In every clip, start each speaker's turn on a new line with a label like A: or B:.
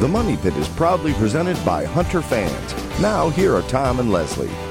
A: The Money Pit is proudly presented by Hunter Fans. Now, here are Tom and Leslie.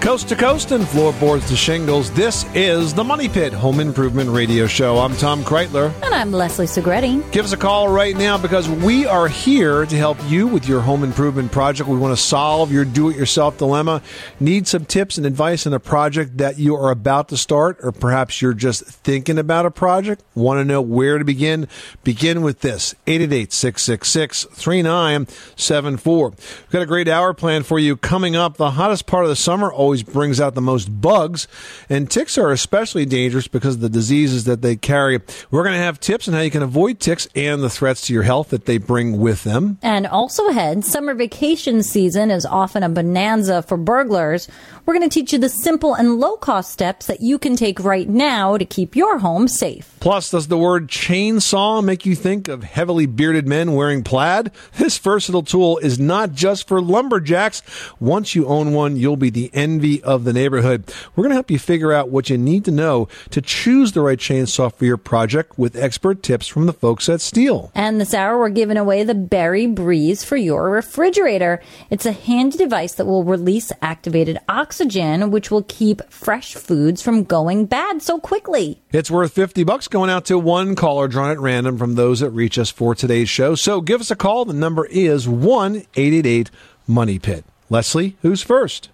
B: Coast to coast and floorboards to shingles, this is the Money Pit Home Improvement Radio Show. I'm Tom Kraeutler.
C: And I'm Leslie Segrete.
B: Give us a call right now because we are here to help you with your home improvement project. We want to solve your do it yourself dilemma. Need some tips and advice on a project that you are about to start, or perhaps you're just thinking about a project? Want to know where to begin? Begin with this 888 666 3974. We've got a great hour plan for you coming up. The hottest part of the summer always brings out the most bugs, and ticks are especially dangerous because of the diseases that they carry. We're going to have tips on how you can avoid ticks and the threats to your health that they bring with them.
C: And also ahead, summer vacation season is often a bonanza for burglars. We're going to teach you the simple and low cost steps that you can take right now to keep your home safe.
B: Plus, does the word chainsaw make you think of heavily bearded men wearing plaid? This versatile tool is not just for lumberjacks. Once you own one, you'll be the envy of the neighborhood. We're going to help you figure out what you need to know to choose the right chainsaw for your project with expert tips from the folks at Stihl.
C: And this hour, we're giving away the Berry Breeze for your refrigerator. It's a handy device that will release activated oxygen, which will keep fresh foods from going bad so quickly.
B: It's worth 50 bucks going out to one caller drawn at random from those that reach us for today's show. So give us a call. The number is 1 888 Money Pit. Leslie, who's first?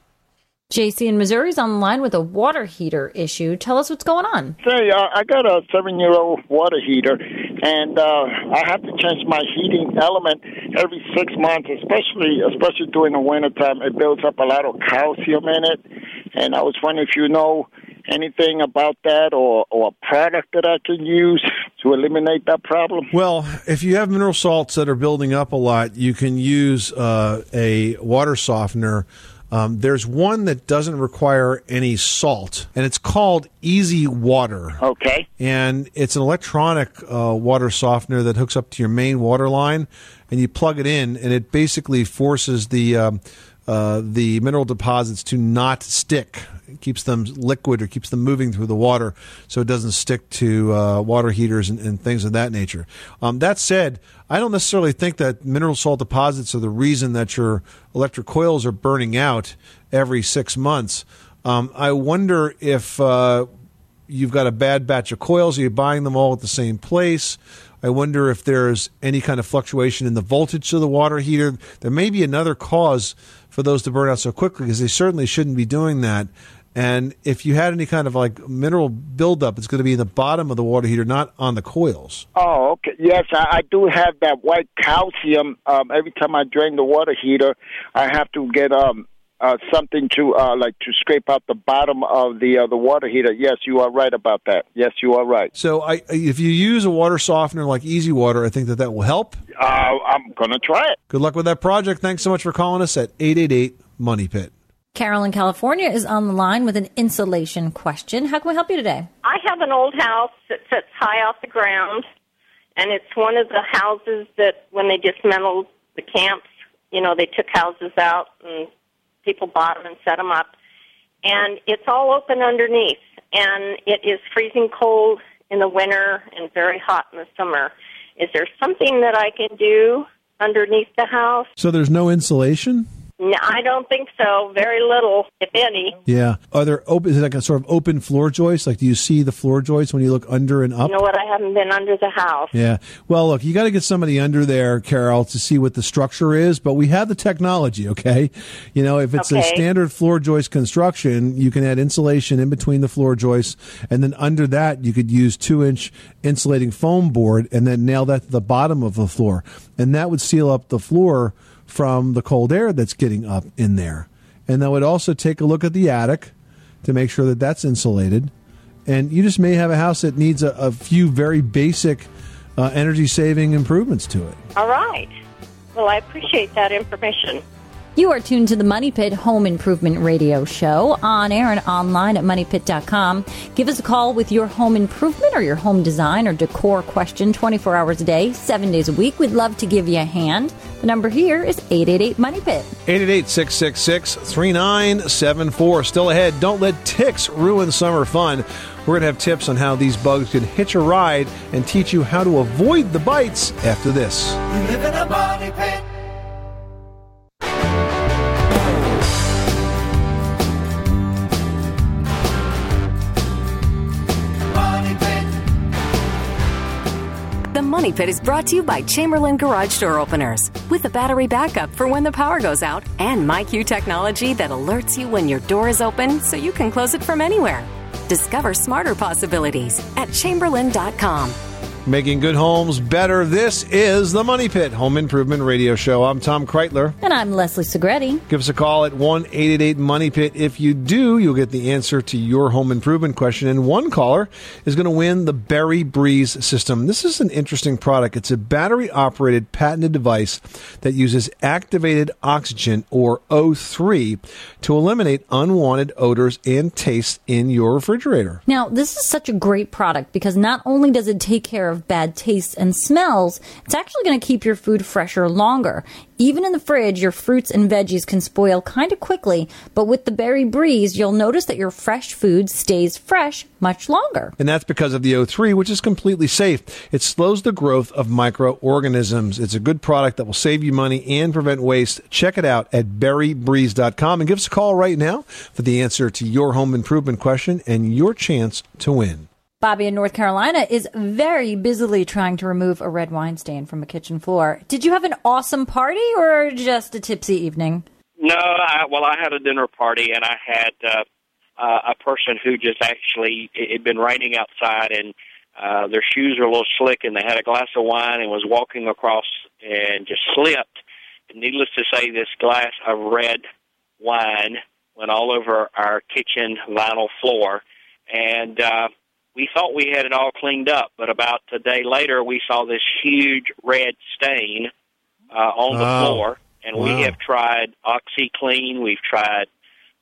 C: JC in Missouri is on the line with a water heater issue. Tell us what's going on.
D: Say, uh, I got a seven-year-old water heater, and uh, I have to change my heating element every six months, especially especially during the wintertime. It builds up a lot of calcium in it, and I was wondering if you know anything about that or, or a product that I can use to eliminate that problem?
B: Well, if you have mineral salts that are building up a lot, you can use uh, a water softener. Um, there's one that doesn't require any salt, and it's called Easy Water.
D: Okay.
B: And it's an electronic uh, water softener that hooks up to your main water line, and you plug it in, and it basically forces the um, uh, the mineral deposits to not stick. It keeps them liquid or keeps them moving through the water so it doesn't stick to uh, water heaters and, and, things of that nature. Um, that said, I don't necessarily think that mineral salt deposits are the reason that your electric coils are burning out every six months. Um, I wonder if uh, you've got a bad batch of coils, are you buying them all at the same place? I wonder if there's any kind of fluctuation in the voltage of the water heater. There may be another cause for those to burn out so quickly because they certainly shouldn't be doing that. And if you had any kind of like mineral buildup, it's going to be in the bottom of the water heater, not on the coils.
D: Oh, okay. Yes, I, I do have that white calcium. Um, every time I drain the water heater, I have to get um, uh, something to uh, like to scrape out the bottom of the uh, the water heater. Yes, you are right about that. Yes, you are right.
B: So, I, if you use a water softener like Easy Water, I think that that will help.
D: Uh, I'm gonna try it.
B: Good luck with that project. Thanks so much for calling us at eight eight eight Money Pit.
C: Carolyn, California is on the line with an insulation question. How can we help you today?
E: I have an old house that sits high off the ground, and it's one of the houses that when they dismantled the camps, you know, they took houses out and people bought them and set them up. And it's all open underneath, and it is freezing cold in the winter and very hot in the summer. Is there something that I can do underneath the house?
B: So there's no insulation?
E: No, I don't think so. Very little, if any.
B: Yeah. Are there open? Is it like a sort of open floor joist? Like, do you see the floor joists when you look under and up?
E: You know what? I haven't been under the house.
B: Yeah. Well, look, you got to get somebody under there, Carol, to see what the structure is. But we have the technology. Okay. You know, if it's
E: Okay.
B: a standard floor joist construction, you can add insulation in between the floor joists, and then under that, you could use two-inch insulating foam board, and then nail that to the bottom of the floor, and that would seal up the floor from the cold air that's getting up in there. And that would also take a look at the attic to make sure that that's insulated. And you just may have a house that needs a, a few very basic uh, energy saving improvements to it.
E: All right. Well, I appreciate that information.
C: You are tuned to the Money Pit Home Improvement Radio Show on air and online at moneypit.com. Give us a call with your home improvement or your home design or decor question 24 hours a day, seven days a week. We'd love to give you a hand. The number here is 888 Money Pit.
B: 888 666 3974. Still ahead. Don't let ticks ruin summer fun. We're going to have tips on how these bugs can hitch a ride and teach you how to avoid the bites after this.
F: You live in a money pit. Money Pit
G: is brought to you by Chamberlain Garage Door Openers with a battery backup for when the power goes out and MyQ technology that alerts you when your door is open so you can close it from anywhere. Discover smarter possibilities at chamberlain.com.
B: Making good homes better. This is the Money Pit Home Improvement Radio Show. I'm Tom Kraeutler.
C: And I'm Leslie Segrete.
B: Give us a call at 1 888 Money Pit. If you do, you'll get the answer to your home improvement question. And one caller is going to win the Berry Breeze system. This is an interesting product. It's a battery operated patented device that uses activated oxygen, or O3, to eliminate unwanted odors and tastes in your refrigerator.
C: Now, this is such a great product because not only does it take care of bad tastes and smells, it's actually going to keep your food fresher longer. Even in the fridge, your fruits and veggies can spoil kind of quickly, but with the Berry Breeze, you'll notice that your fresh food stays fresh much longer.
B: And that's because of the O3, which is completely safe. It slows the growth of microorganisms. It's a good product that will save you money and prevent waste. Check it out at berrybreeze.com and give us a call right now for the answer to your home improvement question and your chance to win.
C: Bobby in North Carolina is very busily trying to remove a red wine stain from a kitchen floor. Did you have an awesome party or just a tipsy evening?
H: No, I, well, I had a dinner party and I had uh, uh, a person who just actually it had been raining outside and uh, their shoes were a little slick and they had a glass of wine and was walking across and just slipped. And needless to say, this glass of red wine went all over our kitchen vinyl floor, and uh, we thought we had it all cleaned up. But about a day later, we saw this huge red stain uh, on the
B: Oh.
H: floor, and
B: Wow.
H: we have tried OxiClean. We've tried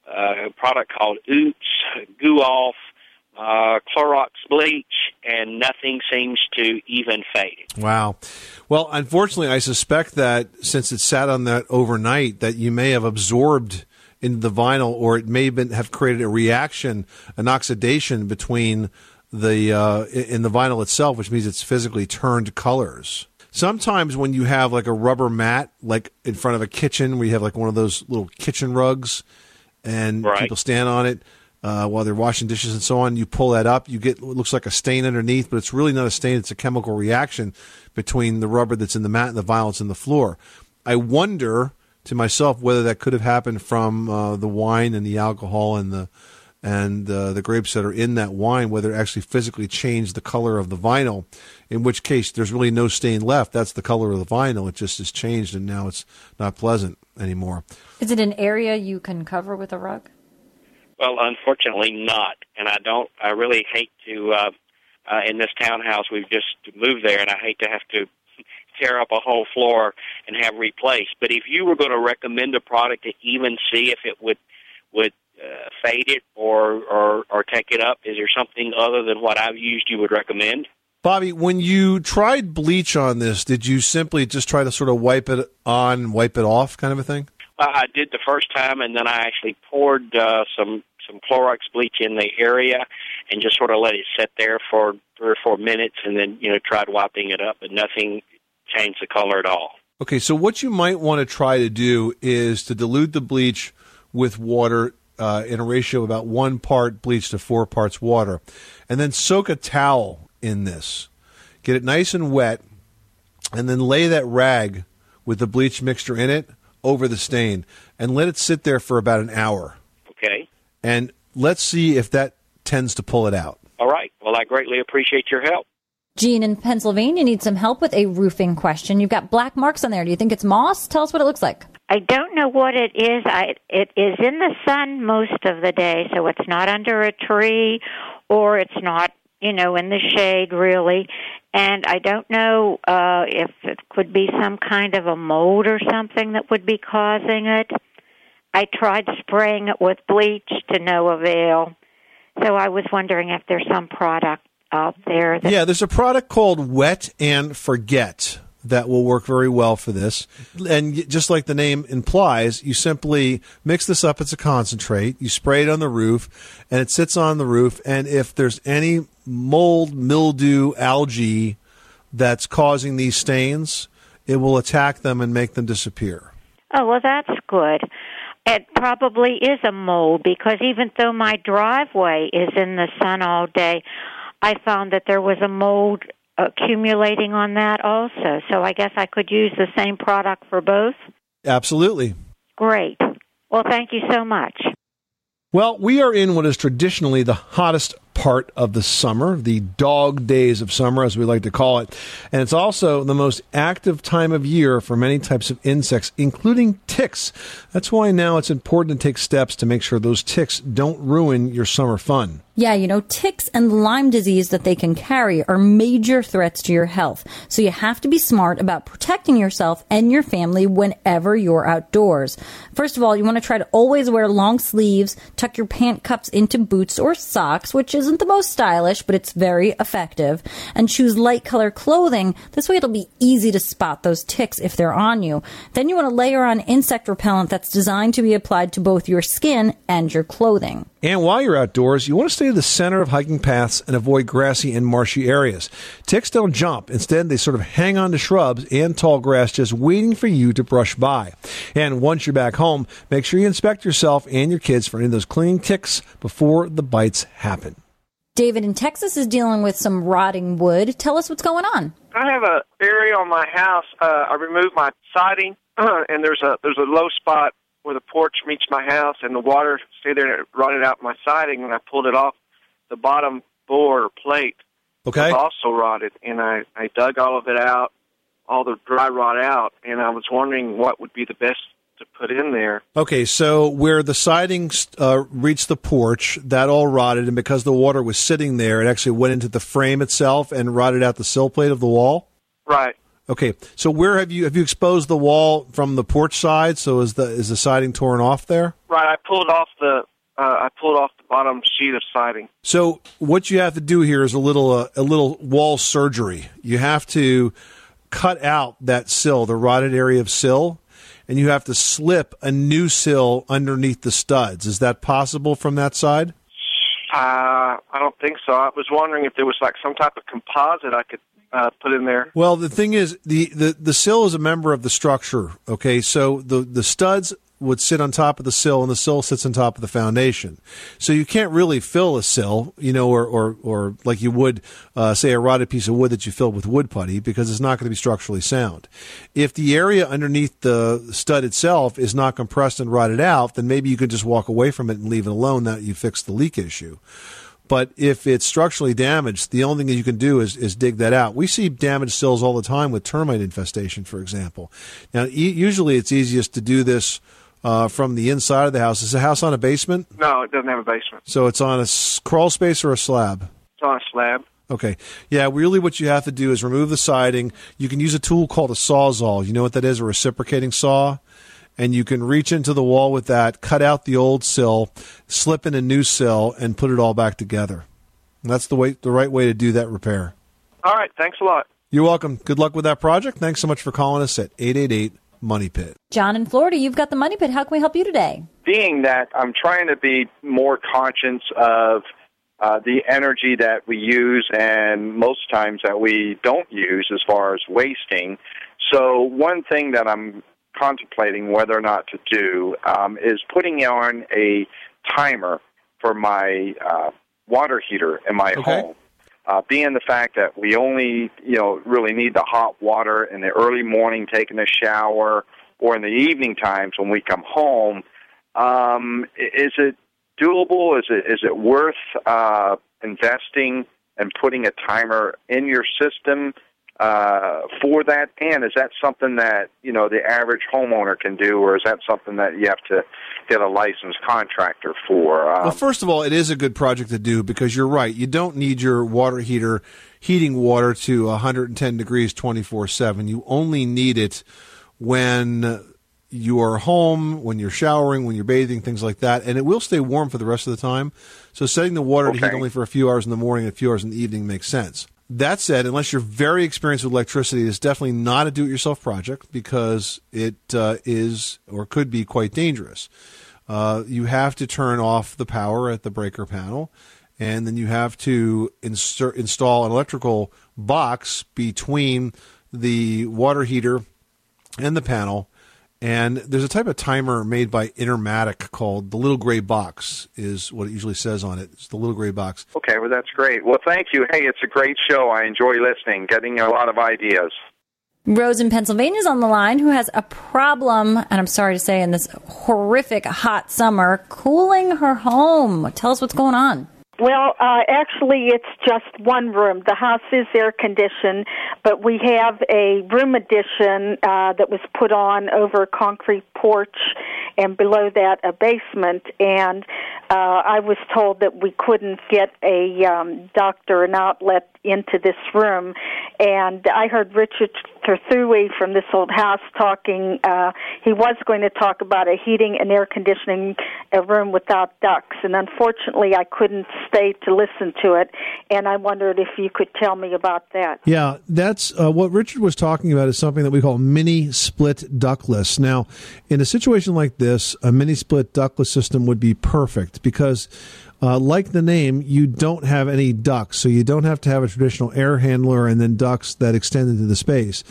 H: uh, a product called Oops, Goof Off, uh, Clorox bleach, and nothing seems to even fade it.
B: Wow. Well, unfortunately, I suspect that since it sat on that overnight, that you may have absorbed into the vinyl, or it may have, been, have created a reaction, an oxidation between the uh, in the vinyl itself, which means it's physically turned colors. Sometimes when you have like a rubber mat, like in front of a kitchen, where you have like one of those little kitchen rugs, and
H: Right.
B: people stand on it uh, while they're washing dishes and so on. You pull that up, you get what looks like a stain underneath, but it's really not a stain. It's a chemical reaction between the rubber that's in the mat and the vinyl that's in the floor. I wonder to myself whether that could have happened from uh, the wine and the alcohol and the and uh, the grapes that are in that wine, whether it actually physically changed the color of the vinyl. In which case, there's really no stain left. That's the color of the vinyl. It just has changed, and now it's not pleasant anymore.
C: Is it an area you can cover with a rug?
H: Well, unfortunately, not. And I don't. I really hate to. Uh, uh, in this townhouse, we've just moved there, and I hate to have to tear up a whole floor and have replaced. But if you were going to recommend a product to even see if it would would uh, fade it or, or or take it up, is there something other than what I've used you would recommend?
B: Bobby, when you tried bleach on this, did you simply just try to sort of wipe it on, wipe it off, kind of a thing?
H: Uh, I did the first time, and then I actually poured uh, some some Clorox bleach in the area, and just sort of let it sit there for three or four minutes, and then you know tried wiping it up, but nothing changed the color at all.
B: Okay, so what you might want to try to do is to dilute the bleach with water uh, in a ratio of about one part bleach to four parts water, and then soak a towel in this. Get it nice and wet, and then lay that rag with the bleach mixture in it over the stain, and let it sit there for about an hour.
H: Okay.
B: And let's see if that tends to pull it out.
H: All right. Well, I greatly appreciate your help.
C: Gene in Pennsylvania needs some help with a roofing question. You've got black marks on there. Do you think it's moss? Tell us what it looks like.
I: I don't know what it is. I it is in the sun most of the day, so it's not under a tree or it's not, you know, in the shade really. and I don't know uh, if it could be some kind of a mold or something that would be causing it. I tried spraying it with bleach to no avail. So I was wondering if there's some product out there that
B: Yeah, there's a product called Wet and Forget that will work very well for this. And just like the name implies, you simply mix this up. It's a concentrate. You spray it on the roof, and it sits on the roof. And if there's any mold, mildew, algae that's causing these stains, it will attack them and make them disappear.
I: Oh, well, that's good. It probably is a mold because even though my driveway is in the sun all day, I found that there was a mold accumulating on that also. So I guess I could use the same product for both.
B: Absolutely.
I: Great. Well, thank you so much.
B: Well, we are in what is traditionally the hottest part of the summer, the dog days of summer, as we like to call it. And it's also the most active time of year for many types of insects, including ticks. That's why now it's important to take steps to make sure those ticks don't ruin your summer fun.
C: Yeah, you know, ticks and Lyme disease that they can carry are major threats to your health. So you have to be smart about protecting yourself and your family whenever you're outdoors. First of all, you want to try to always wear long sleeves, tuck your pant cups into boots or socks, which isn't the most stylish, but it's very effective, and choose light color clothing. This way it'll be easy to spot those ticks if they're on you. Then you want to layer on insect repellent that's designed to be applied to both your skin and your clothing.
B: And while you're outdoors, you want to stay to the center of hiking paths and avoid grassy and marshy areas. Ticks don't jump. Instead, they sort of hang on to shrubs and tall grass just waiting for you to brush by. And once you're back home, make sure you inspect yourself and your kids for any of those clinging ticks before the bites happen.
C: David in Texas is dealing with some rotting wood. Tell us what's going on.
J: I have a area on my house. Uh, I removed my siding, and there's a there's a low spot where the porch meets my house, and the water stayed there and it rotted out my siding. And I pulled it off, the bottom board or plate
B: Okay.
J: was also rotted, and I I dug all of it out, all the dry rot out, and I was wondering what would be the best to put in there.
B: Okay, so where the siding uh, reached the porch, that all rotted, and because the water was sitting there, it actually went into the frame itself and rotted out the sill plate of the wall.
J: Right.
B: Okay, so where have you have you exposed the wall from the porch side? So is the is the siding torn off there?
J: Right. I pulled off the uh, I pulled off the bottom sheet of siding.
B: So what you have to do here is a little uh, a little wall surgery. You have to cut out that sill, the rotted area of sill, and you have to slip a new sill underneath the studs. Is that possible from that side?
J: Uh, I don't think so. I was wondering if there was like some type of composite I could uh, put in there.
B: Well, the thing is, the, the, the sill is a member of the structure. Okay, so the the studs would sit on top of the sill, and the sill sits on top of the foundation. So you can't really fill a sill, you know, or or, or like you would uh, say a rotted piece of wood that you filled with wood putty, because it's not going to be structurally sound. If the area underneath the stud itself is not compressed and rotted out, then maybe you could just walk away from it and leave it alone. That you fix the leak issue. But if it's structurally damaged, the only thing that you can do is, is dig that out. We see damaged sills all the time with termite infestation, for example. Now, e- usually it's easiest to do this uh, from the inside of the house. Is the house on a basement?
J: No, it doesn't have a basement.
B: So it's on a s- crawl space or a slab?
J: It's on a slab.
B: Okay. Yeah, really what you have to do is remove the siding. You can use a tool called a sawzall. You know what that is? A reciprocating saw. And you can reach into the wall with that, cut out the old sill, slip in a new sill, and put it all back together. And that's the way, the right way to do that repair.
J: All right. Thanks a lot.
B: You're welcome. Good luck with that project. Thanks so much for calling us at 888 Money Pit.
C: John in Florida, you've got the money pit. How can we help you today?
K: being that I'm trying to be more conscious of uh, the energy that we use and most times that we don't use as far as wasting. So, one thing that I'm contemplating whether or not to do um, is putting on a timer for my uh, water heater in my
B: Okay.
K: home. Uh, being the fact that we only, you know, really need the hot water in the early morning, taking a shower, or in the evening times when we come home, um, is it doable? Is it is it worth uh, investing and putting a timer in your system uh, for that? And is that something that you know the average homeowner can do, or is that something that you have to get a licensed contractor for? Um,
B: Well, first of all, it is a good project to do because you're right. You don't need your water heater heating water to 110 degrees 24 7. You only need it when you are home, when you're showering, when you're bathing, things like that. And it will stay warm for the rest of the time. So setting the water to heat only for a few hours in the morning and a few hours in the evening makes sense. That said, unless you're very experienced with electricity, it's definitely not a do it yourself project because it uh, is or could be quite dangerous. Uh, you have to turn off the power at the breaker panel, and then you have to insert, install an electrical box between the water heater and the panel. And there's a type of timer made by Intermatic called the little gray box, is what it usually says on it. It's the little gray box.
K: Okay, well, that's great. Well, thank you. Hey, it's a great show. I enjoy listening, getting a lot of ideas.
C: Rose in Pennsylvania is on the line who has a problem, and I'm sorry to say, in this horrific hot summer, cooling her home. Tell us what's going on.
L: Well, uh, actually, it's just one room. The house is air conditioned, but we have a room addition uh, that was put on over a concrete porch, and below that, a basement. And uh, I was told that we couldn't get a um, doctor an outlet into this room. And I heard Richard Trethewey from this old house talking. Uh, he was going to talk about a heating and air conditioning a room without ducts, and unfortunately, I couldn't stay to listen to it. And I wondered if you could tell me about that.
B: Yeah, that's uh, what Richard was talking about is something that we call mini split ductless. Now, in a situation like this, a mini split ductless system would be perfect because uh, like the name, you don't have any ducts, so you don't have to have a traditional air handler and then ducts that extend into the space.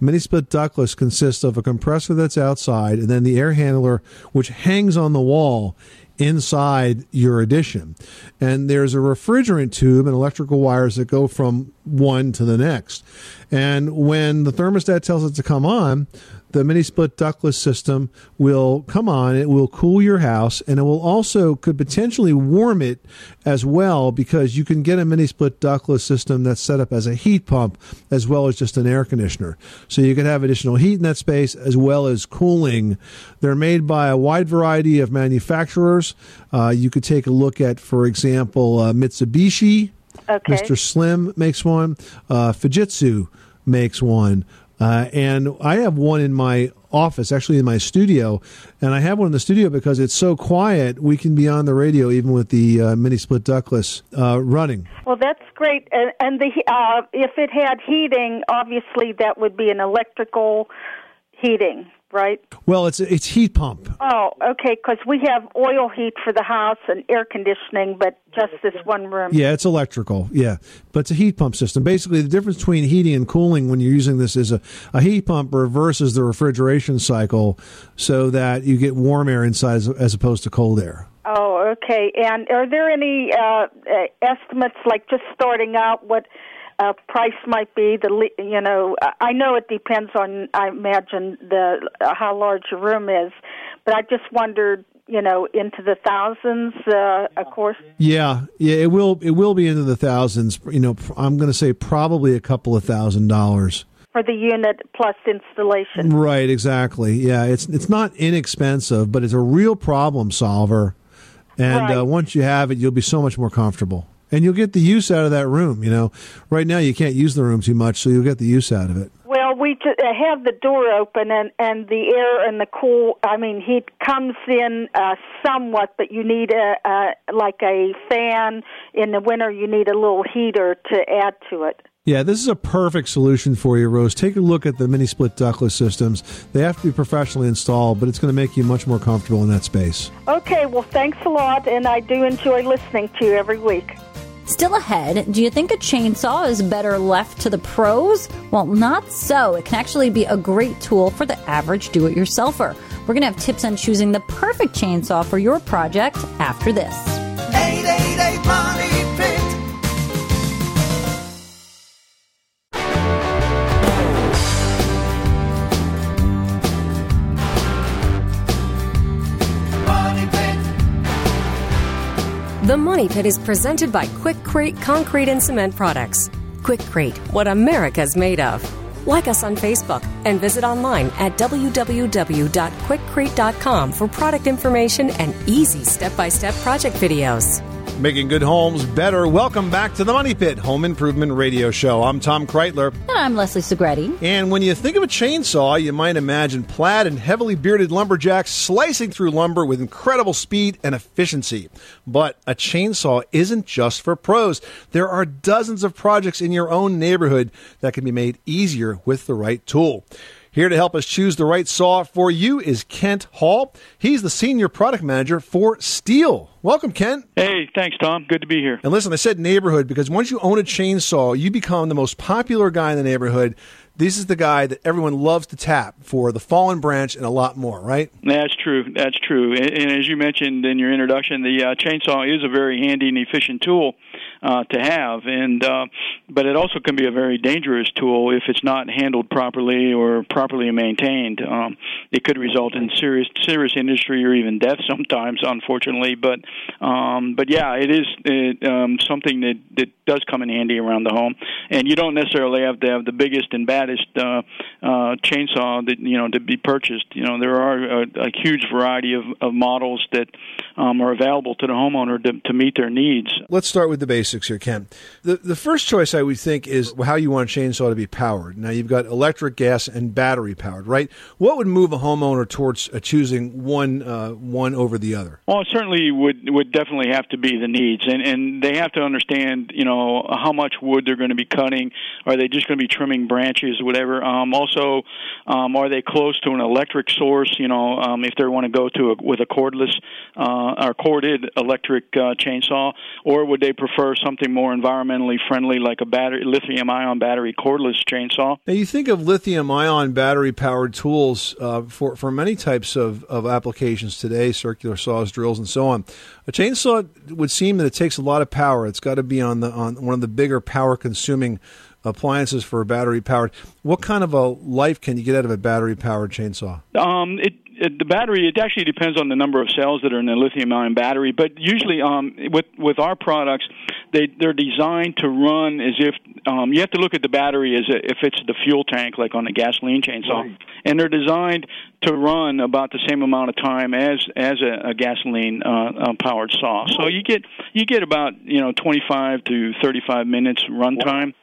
B: Mini split ductless consists of a compressor that's outside and then the air handler, which hangs on the wall inside your addition. And there's a refrigerant tube and electrical wires that go from one to the next. And when the thermostat tells it to come on, the mini split ductless system will come on. It will cool your house and it will also could potentially warm it as well because you can get a mini split ductless system that's set up as a heat pump as well as just an air conditioner. So you could have additional heat in that space as well as cooling. They're made by a wide variety of manufacturers. Uh, you could take a look at, for example, uh, Mitsubishi.
L: Okay.
B: Mr. Slim makes one. Uh, Fujitsu makes one. Uh, and I have one in my office, actually in my studio. And I have one in the studio because it's so quiet, we can be on the radio even with the uh, mini split ductless uh, running.
L: Well, that's great. And, and the uh, if it had heating, obviously that would be an electrical heating, right?
B: Well, it's it's heat pump.
L: Oh, okay. Because we have oil heat for the house and air conditioning, but just this one room.
B: Yeah, it's electrical. Yeah, but it's a heat pump system. Basically, the difference between heating and cooling when you're using this is a, a heat pump reverses the refrigeration cycle so that you get warm air inside as, as opposed to cold air.
L: Oh, okay. And are there any uh, uh, estimates, like just starting out, what uh, price might be? The you know, I- know it depends on, I imagine the uh, how large your room is, but I just wondered, you know, into the thousands, uh, of course.
B: Yeah, yeah, it will it will be into the thousands. You know, I'm going to say probably a couple of thousand dollars.
L: For the unit plus installation.
B: Right, exactly. Yeah, it's it's not inexpensive, but it's a real problem solver. And
L: Right.
B: uh, once you have it, you'll be so much more comfortable, and you'll get the use out of that room. You know, right now you can't use the room too much, so you'll get the use out of it.
L: Well, we uh, have the door open, and and the air and the cool. I mean, heat comes in uh, somewhat, but you need a, a like a fan. In the winter, you need a little heater to add to it.
B: Yeah, this is a perfect solution for you, Rose. Take a look at the mini split ductless systems. They have to be professionally installed, but it's going to make you much more comfortable in that space.
L: Okay, well, thanks a lot, and I do enjoy listening to you every week.
C: Still ahead, do you think a chainsaw is better left to the pros? Well, not so. It can actually be a great tool for the average do it yourselfer. We're going to have tips on choosing the perfect chainsaw for your project after this.
G: The Money Pit is presented by Quikrete Concrete and Cement Products. Quikrete, what America's made of. Like us on Facebook and visit online at www.quikrete.com for product information and easy step by step project videos.
B: Making good homes better. Welcome back to the Money Pit Home Improvement Radio Show. I'm Tom Kraeutler.
C: And I'm Leslie Segrete.
B: And when you think of a chainsaw, you might imagine plaid and heavily bearded lumberjacks slicing through lumber with incredible speed and efficiency. But a chainsaw isn't just for pros. There are dozens of projects in your own neighborhood that can be made easier with the right tool. Here to help us choose the right saw for you is Kent Hall. He's the senior product manager for Stihl. Welcome, Kent.
M: Hey, thanks, Tom. Good to be here.
B: And listen, I said neighborhood because once you own a chainsaw, you become the most popular guy in the neighborhood. This is the guy that everyone loves to tap for the fallen branch and a lot more, right?
M: That's true. That's true. And, and as you mentioned in your introduction, the uh, chainsaw is a very handy and efficient tool uh, to have, and uh, but it also can be a very dangerous tool if it's not handled properly or properly maintained. Um, it could result in serious serious industry or even death sometimes, unfortunately. But um, but yeah, it is it, um, something that that does come in handy around the home, and you don't necessarily have to have the biggest and baddest uh, uh, chainsaw that you know to be purchased. You know there are a, a huge variety of, of models that um, are available to the homeowner to, to meet their needs.
B: Let's start with the basics here, Ken. The the first choice I would think is how you want a chainsaw to be powered. Now you've got electric, gas, and battery powered, right? What would move a homeowner towards uh, choosing one uh, one over the other?
M: Well, it certainly would would definitely have to be the needs, and and they have to understand, you know, how much wood they're going to be cutting. Are they just going to be trimming branches, whatever? Um, also, um, are they close to an electric source? You know, um, if they want to go to a, with a cordless uh, or corded electric uh, chainsaw, or would they prefer something more environmentally friendly, like a battery lithium-ion battery cordless chainsaw?
B: Now you think of lithium-ion battery-powered tools uh, for for many types of, of applications today, circular saws, drills, and so on. A chainsaw would seem that it takes a lot of power. It's got to be on the on one of the bigger power-consuming appliances for a battery-powered. What kind of a life can you get out of a battery-powered chainsaw?
M: Um, it, it, the battery it actually depends on the number of cells that are in the lithium ion battery but usually um, with with our products they they're designed to run as if um, you have to look at the battery as if it's the fuel tank like on a gasoline chainsaw
N: Right.
M: and they're designed to run about the same amount of time as as a, a gasoline uh, uh, powered saw so you get you get about you know 25 to 35 minutes runtime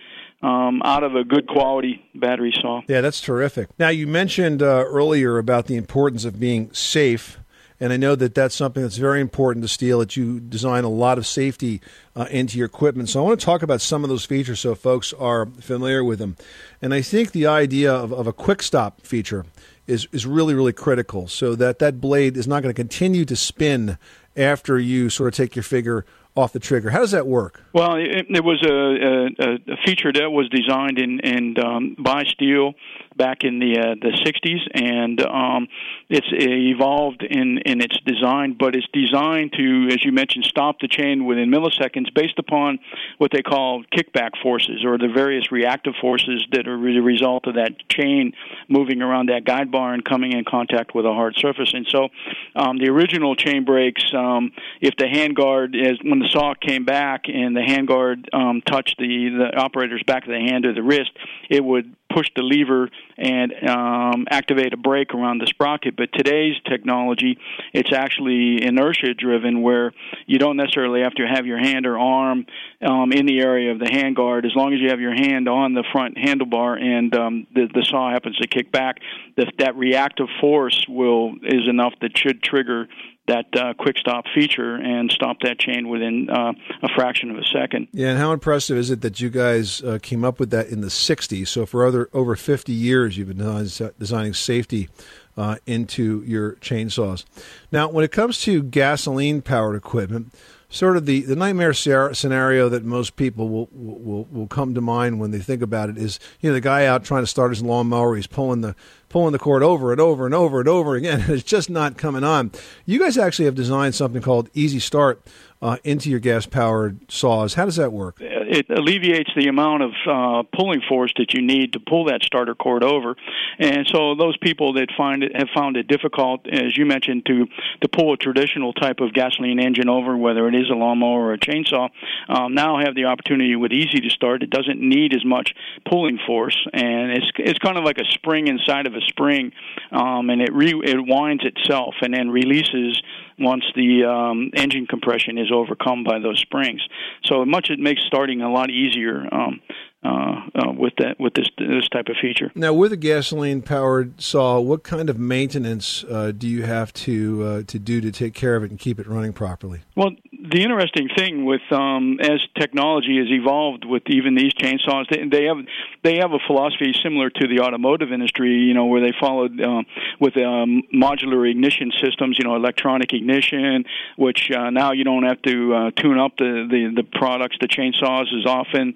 M: um, out of a good quality battery saw
B: Yeah, that's terrific. Now, you mentioned uh, earlier about the importance of being safe, and I know that that's something that's very important to Stihl, that you design a lot of safety uh, into your equipment. So I want to talk about some of those features so folks are familiar with them. And I think the idea of, of a quick stop feature is, is really, really critical so that that blade is not going to continue to spin after you sort of take your finger off the trigger. How does that work?
M: Well, it, it was a, a, a feature that was designed in, and um, by Stihl back in the uh, the 60s, and um, it's evolved in in its design. But it's designed to, as you mentioned, stop the chain within milliseconds, based upon what they call kickback forces, or the various reactive forces that are the result of that chain moving around that guide bar and coming in contact with a hard surface. And so, um, the original chain brakes, um, if the handguard is when the saw came back and the handguard um, touched the the operator's back of the hand or the wrist, it would push the lever and um, activate a brake around the sprocket. But today's technology, it's actually inertia driven, where you don't necessarily have to have your hand or arm um, in the area of the handguard. As long as you have your hand on the front handlebar and um, the, the saw happens to kick back, that that reactive force will is enough that should trigger that uh, quick stop feature and stop that chain within uh, a fraction of a second.
B: Yeah, and how impressive is it that you guys uh, came up with that in the 60s? So, for other, over 50 years, you've been design- designing safety uh, into your chainsaws. Now, when it comes to gasoline powered equipment, sort of the, the nightmare scenario that most people will, will, will come to mind when they think about it is you know, the guy out trying to start his lawnmower, he's pulling the pulling the cord over and over and over and over again, and it's just not coming on. You guys actually have designed something called Easy Start uh, into your gas powered saws. How does that work?
M: It alleviates the amount of uh, pulling force that you need to pull that starter cord over, and so those people that find it have found it difficult, as you mentioned, to to pull a traditional type of gasoline engine over, whether it is a lawnmower or a chainsaw, um, now have the opportunity with Easy to Start. It doesn't need as much pulling force, and it's it's kind of like a spring inside of a spring, um, and it re, it winds itself and then releases once the um, engine compression is overcome by those springs. So much it makes starting a lot easier um, uh, uh, with that with this this type of feature.
B: Now, with a gasoline powered saw, what kind of maintenance uh, do you have to uh, to do to take care of it and keep it running properly?
M: Well, the interesting thing with um, as technology has evolved with even these chainsaws, they, they have they have a philosophy similar to the automotive industry. You know, where they followed um, with um, modular ignition systems. You know, electronic ignition, which uh, now you don't have to uh, tune up the, the the products, the chainsaws as often.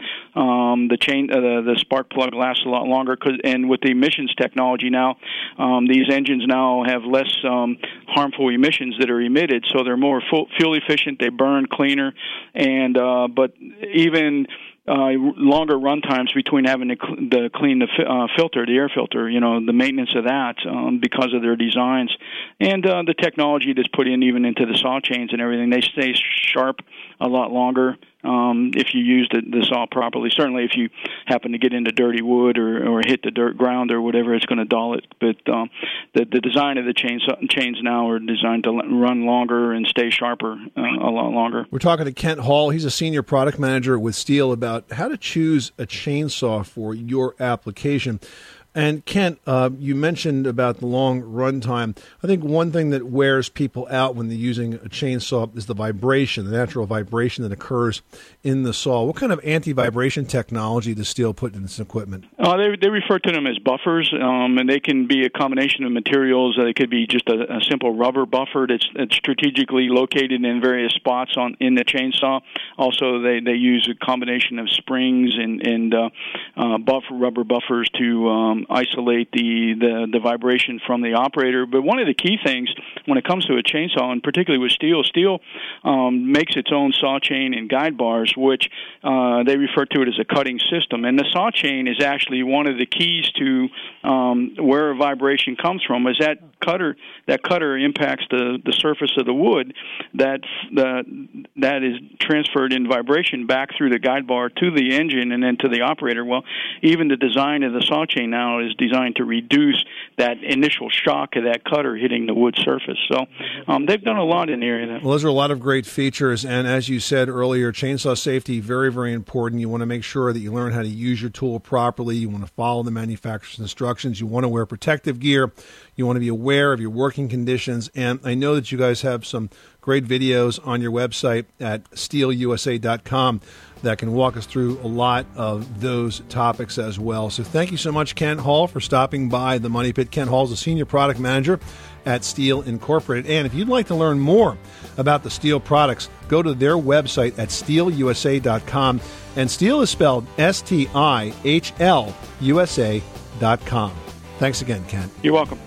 M: The chain, uh, the, the spark plug lasts a lot longer. Cause, and with the emissions technology now, um, these engines now have less um, harmful emissions that are emitted, so they're more full, fuel efficient. They burn cleaner, and uh, but even uh, longer run times between having to cl- the clean the fi- uh, filter, the air filter, you know, the maintenance of that um, because of their designs and uh, the technology that's put in even into the saw chains and everything. They stay sharp a lot longer um, if you use the, the saw properly. Certainly, if you happen to get into dirty wood or, or hit the dirt ground or whatever, it's going to dull it. But um, the the design of the chains chains now are designed to run longer and stay sharper uh, a lot longer.
B: We're talking to Kent Hall. He's a senior product manager with Stihl about how to choose a chainsaw for your application. And Kent, uh, you mentioned about the long runtime. I think one thing that wears people out when they're using a chainsaw is the vibration, the natural vibration that occurs in the saw. What kind of anti-vibration technology does Stihl put in this equipment?
M: Uh, they they refer to them as buffers, um, and they can be a combination of materials. They could be just a, a simple rubber buffer that's, that's strategically located in various spots on in the chainsaw. Also, they they use a combination of springs and and uh, uh, rubber buffers to um, isolate the, the the vibration from the operator. But one of the key things when it comes to a chainsaw, and particularly with Stihl, Stihl um, makes its own saw chain and guide bars, which uh, they refer to it as a cutting system. And the saw chain is actually one of the keys to um, where a vibration comes from. Is that cutter that cutter impacts the the surface of the wood that the that is transferred in vibration back through the guide bar to the engine and then to the operator. Well, even the design of the saw chain now is designed to reduce that initial shock of that cutter hitting the wood surface. So um, they've done a lot in the area.
B: Well, those are a lot of great features, and as you said earlier, chainsaw safety very very important. You want to make sure that you learn how to use your tool properly. You want to follow the manufacturer's instructions. You want to wear protective gear. You want to be aware of your working conditions. And I know that you guys have some great videos on your website at stihlusa.com that can walk us through a lot of those topics as well. So thank you so much, Kent Hall, for stopping by the Money Pit. Kent Hall is a senior product manager at Stihl Incorporated. And if you'd like to learn more about the Stihl products, go to their website at stihlusa.com. And Stihl is spelled S T I H L USA.com. Thanks again, Kent.
M: You're welcome.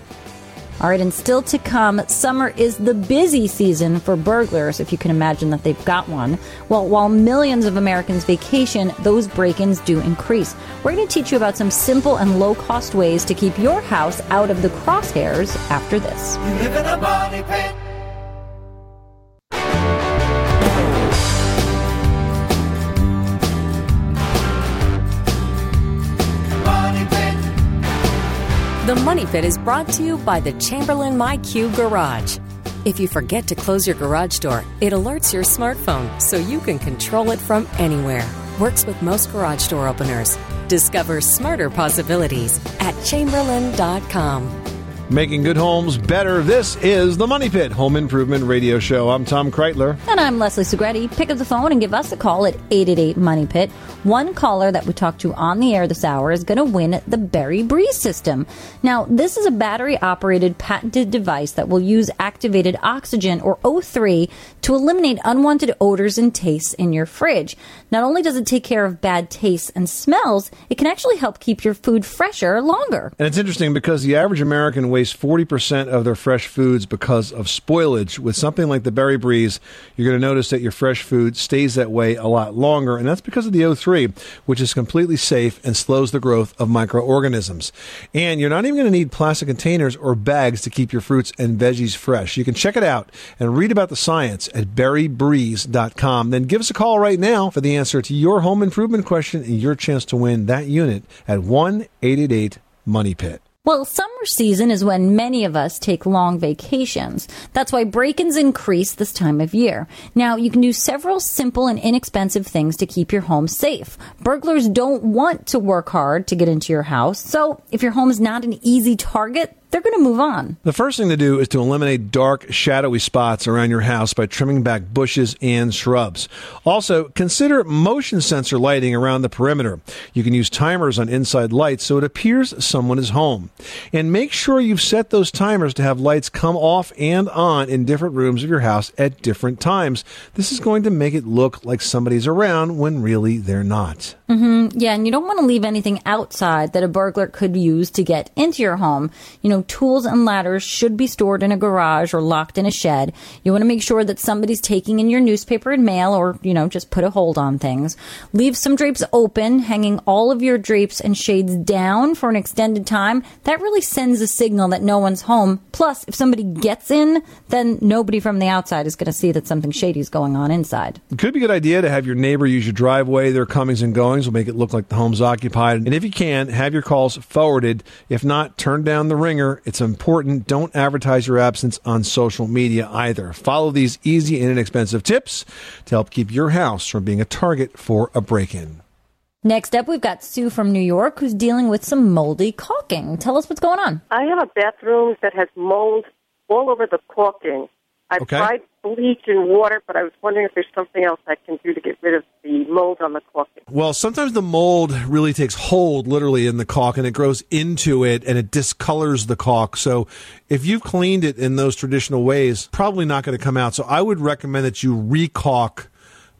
C: All right, and still to come, summer is the busy season for burglars, if you can imagine that they've got one. Well, while millions of Americans vacation, those break ins do increase. We're going to teach you about some simple and low cost ways to keep your house out of the crosshairs after this.
G: The Money Pit is brought to you by the Chamberlain MyQ Garage. If you forget to close your garage door, it alerts your smartphone so you can control it from anywhere. Works with most garage door openers. Discover smarter possibilities at chamberlain.com.
B: Making good homes better. This is the Money Pit Home Improvement Radio Show. I'm Tom Kraeutler.
C: And I'm Leslie Segrete. Pick up the phone and give us a call at 888 Money Pit. One caller that we talk to on the air this hour is going to win the Berry Breeze system. Now, this is a battery operated patented device that will use activated oxygen or O3 to eliminate unwanted odors and tastes in your fridge. Not only does it take care of bad tastes and smells, it can actually help keep your food fresher longer.
B: And it's interesting because the average American waste 40% of their fresh foods because of spoilage. With something like the Berry Breeze, you're going to notice that your fresh food stays that way a lot longer, and that's because of the O3, which is completely safe and slows the growth of microorganisms. And you're not even going to need plastic containers or bags to keep your fruits and veggies fresh. You can check it out and read about the science at berrybreeze.com. Then give us a call right now for the answer to your home improvement question and your chance to win that unit at 1 888 Money Pit.
C: Well, summer season is when many of us take long vacations. That's why break ins increase this time of year. Now, you can do several simple and inexpensive things to keep your home safe. Burglars don't want to work hard to get into your house, so if your home is not an easy target, they're going to move on.
B: The first thing to do is to eliminate dark, shadowy spots around your house by trimming back bushes and shrubs. Also, consider motion sensor lighting around the perimeter. You can use timers on inside lights so it appears someone is home. And make sure you've set those timers to have lights come off and on in different rooms of your house at different times. This is going to make it look like somebody's around when really they're not.
C: Mm-hmm. Yeah, and you don't want to leave anything outside that a burglar could use to get into your home. You know, tools and ladders should be stored in a garage or locked in a shed. You want to make sure that somebody's taking in your newspaper and mail or, you know, just put a hold on things. Leave some drapes open, hanging all of your drapes and shades down for an extended time. That really sends a signal that no one's home. Plus, if somebody gets in, then nobody from the outside is going to see that something shady is going on inside.
B: It could be a good idea to have your neighbor use your driveway, their comings and goings will make it look like the home's occupied. And if you can, have your calls forwarded. If not, turn down the ringer. It's important. Don't advertise your absence on social media either. Follow these easy and inexpensive tips to help keep your house from being a target for a break in.
C: Next up, we've got Sue from New York who's dealing with some moldy caulking. Tell us what's going on.
N: I have a bathroom that has mold all over the caulking. I've
B: Okay.
N: tried bleach and water, but I was wondering if there's something else I can do to get rid of the mold on the caulking.
B: Well, sometimes the mold really takes hold literally in the caulk and it grows into it and it discolors the caulk. So if you've cleaned it in those traditional ways, probably not going to come out. So I would recommend that you recaulk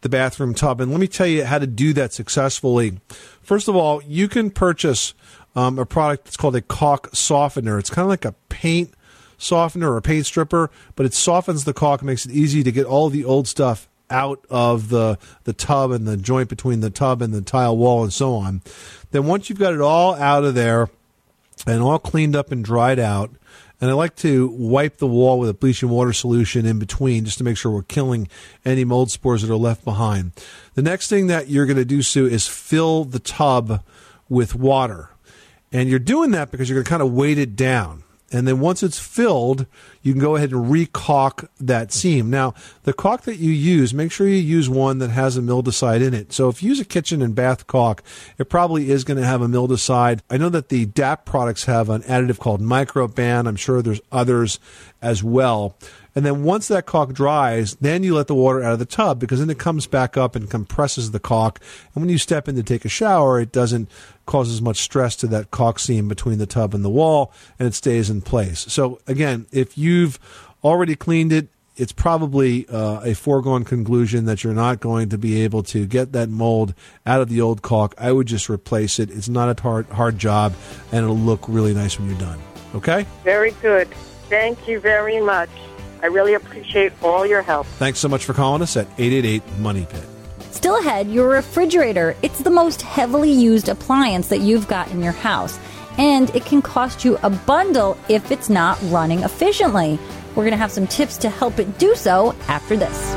B: the bathroom tub. And let me tell you how to do that successfully. First of all, you can purchase um, a product that's called a caulk softener. It's kind of like a paint softener or a paint stripper, but it softens the caulk, makes it easy to get all the old stuff out of the the tub and the joint between the tub and the tile wall and so on. Then once you've got it all out of there and all cleaned up and dried out, and I like to wipe the wall with a bleaching water solution in between just to make sure we're killing any mold spores that are left behind. The next thing that you're going to do, Sue, is fill the tub with water. And you're doing that because you're going to kind of weight it down. And then once it's filled, you can go ahead and recaulk that seam. Now, the caulk that you use, make sure you use one that has a mildewcide in it. So if you use a kitchen and bath caulk, it probably is going to have a mildewcide. I know that the DAP products have an additive called Microban. I'm sure there's others as well. And then once that caulk dries, then you let the water out of the tub because then it comes back up and compresses the caulk. And when you step in to take a shower, it doesn't cause as much stress to that caulk seam between the tub and the wall and it stays in place. So again, if you've already cleaned it, it's probably uh, a foregone conclusion that you're not going to be able to get that mold out of the old caulk. I would just replace it. It's not a hard, hard job and it'll look really nice when you're done. Okay?
N: Very good. Thank you very much. I really appreciate all your help.
B: Thanks so much for calling us at 888 Money Pit.
C: Still ahead, your refrigerator. It's the most heavily used appliance that you've got in your house, and it can cost you a bundle if it's not running efficiently. We're going to have some tips to help it do so after this.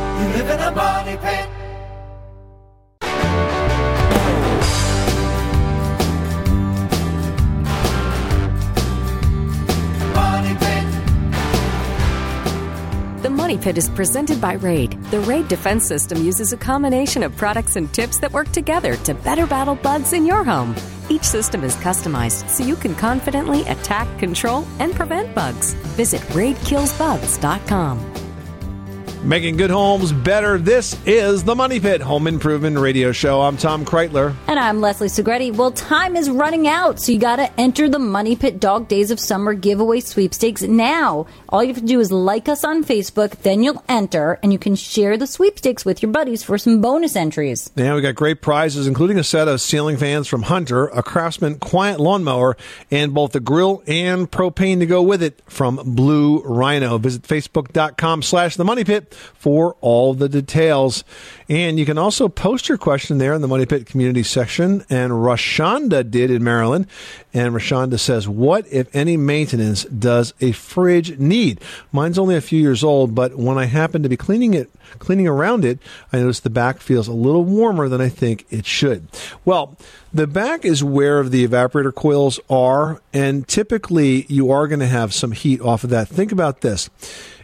F: Money Pit
G: is presented by Raid. The Raid Defense System uses a combination of products and tips that work together to better battle bugs in your home. Each system is customized so you can confidently attack, control, and prevent bugs. Visit raidkillsbugs.com.
B: Making good homes better. This is the Money Pit Home Improvement Radio Show. I'm Tom Kraeutler.
C: And I'm Leslie Segrete. Well, time is running out, so you got to enter the Money Pit Dog Days of Summer giveaway sweepstakes now. All you have to do is like us on Facebook, then you'll enter, and you can share the sweepstakes with your buddies for some bonus entries.
B: Yeah, we got great prizes, including a set of ceiling fans from Hunter, a Craftsman Quiet Lawnmower, and both the grill and propane to go with it from Blue Rhino. Visit facebook.com slash the Money Pit for all the details. And you can also post your question there in the Money Pit community section. And Rashonda did in Maryland. And Rashonda says, What, if any, maintenance does a fridge need? Mine's only a few years old, but when I happen to be cleaning it, cleaning around it, I notice the back feels a little warmer than I think it should. Well, the back is where the evaporator coils are, and typically you are going to have some heat off of that. Think about this.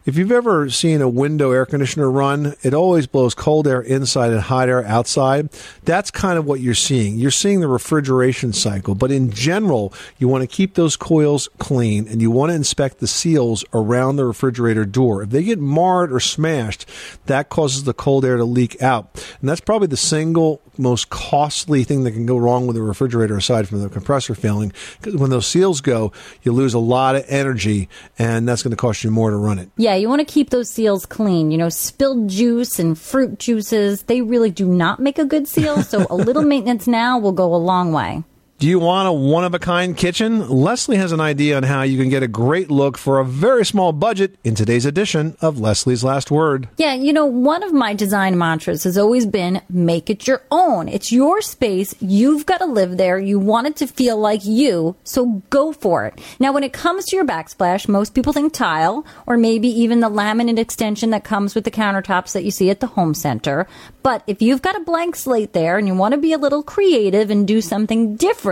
B: If you've ever seen a window air conditioner run, it always blows cold air inside and hot air outside. That's kind of what you're seeing. You're seeing the refrigeration cycle, but in general, you want to keep those coils clean and you want to inspect the seals around the refrigerator door. If they get marred or smashed, that causes the cold air to leak out. And that's probably the single most costly thing that can go wrong with a refrigerator aside from the compressor failing. Because when those seals go, you lose a lot of energy and that's going to cost you more to run it.
C: Yeah, you want to keep those seals clean. You know, spilled juice and fruit juices, they really do not make a good seal, so a little maintenance now will go a long way.
B: Do you want a one of a kind kitchen? Leslie has an idea on how you can get a great look for a very small budget in today's edition of Leslie's Last Word.
C: Yeah, you know, one of my design mantras has always been make it your own. It's your space. You've got to live there. You want it to feel like you, so go for it. Now, when it comes to your backsplash, most people think tile or maybe even the laminate extension that comes with the countertops that you see at the home center. But if you've got a blank slate there and you want to be a little creative and do something different,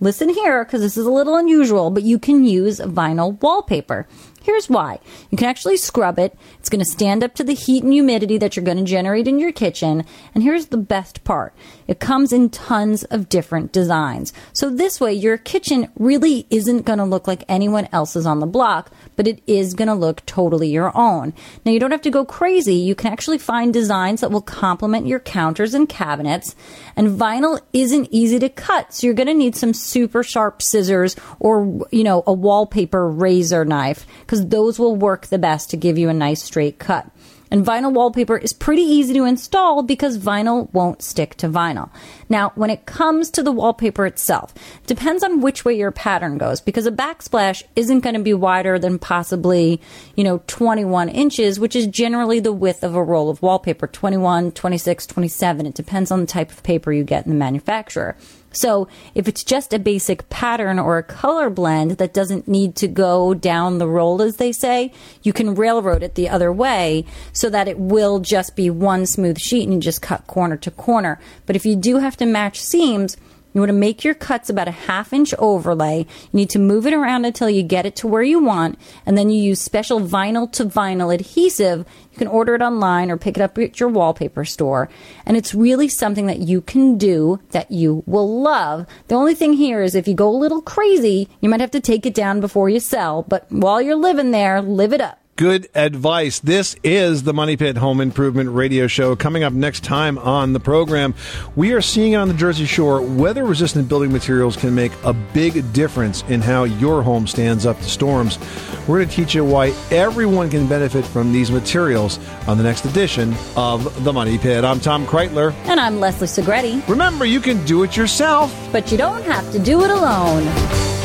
C: listen here because this is a little unusual, but you can use vinyl wallpaper. Here's why. You can actually scrub it. It's going to stand up to the heat and humidity that you're going to generate in your kitchen. And here's the best part. It comes in tons of different designs. So this way your kitchen really isn't going to look like anyone else's on the block, but it is going to look totally your own. Now you don't have to go crazy. You can actually find designs that will complement your counters and cabinets. And vinyl isn't easy to cut. So you're going to need some super sharp scissors or, you know, a wallpaper razor knife because those will work the best to give you a nice straight cut. And vinyl wallpaper is pretty easy to install because vinyl won't stick to vinyl. Now, when it comes to the wallpaper itself, it depends on which way your pattern goes because a backsplash isn't going to be wider than possibly, you know, 21 inches, which is generally the width of a roll of wallpaper 21, 26, 27. It depends on the type of paper you get in the manufacturer. So if it's just a basic pattern or a color blend that doesn't need to go down the roll, as they say, you can railroad it the other way so that it will just be one smooth sheet and you just cut corner to corner. But if you do have to match seams, you want to make your cuts about a half inch overlay. You need to move it around until you get it to where you want, and then you use special vinyl to vinyl adhesive. You can order it online or pick it up at your wallpaper store. And it's really something that you can do that you will love. The only thing here is if you go a little crazy, you might have to take it down before you sell. But while you're living there, live it up.
B: Good advice. This is the Money Pit Home Improvement Radio Show. Coming up next time on the program, we are seeing on the Jersey Shore weather resistant building materials can make a big difference in how your home stands up to storms. We're going to teach you why everyone can benefit from these materials on the next edition of the Money Pit. I'm Tom Kraeutler.
C: And I'm Leslie Segrete.
B: Remember, you can do it yourself,
C: but you don't have to do it alone.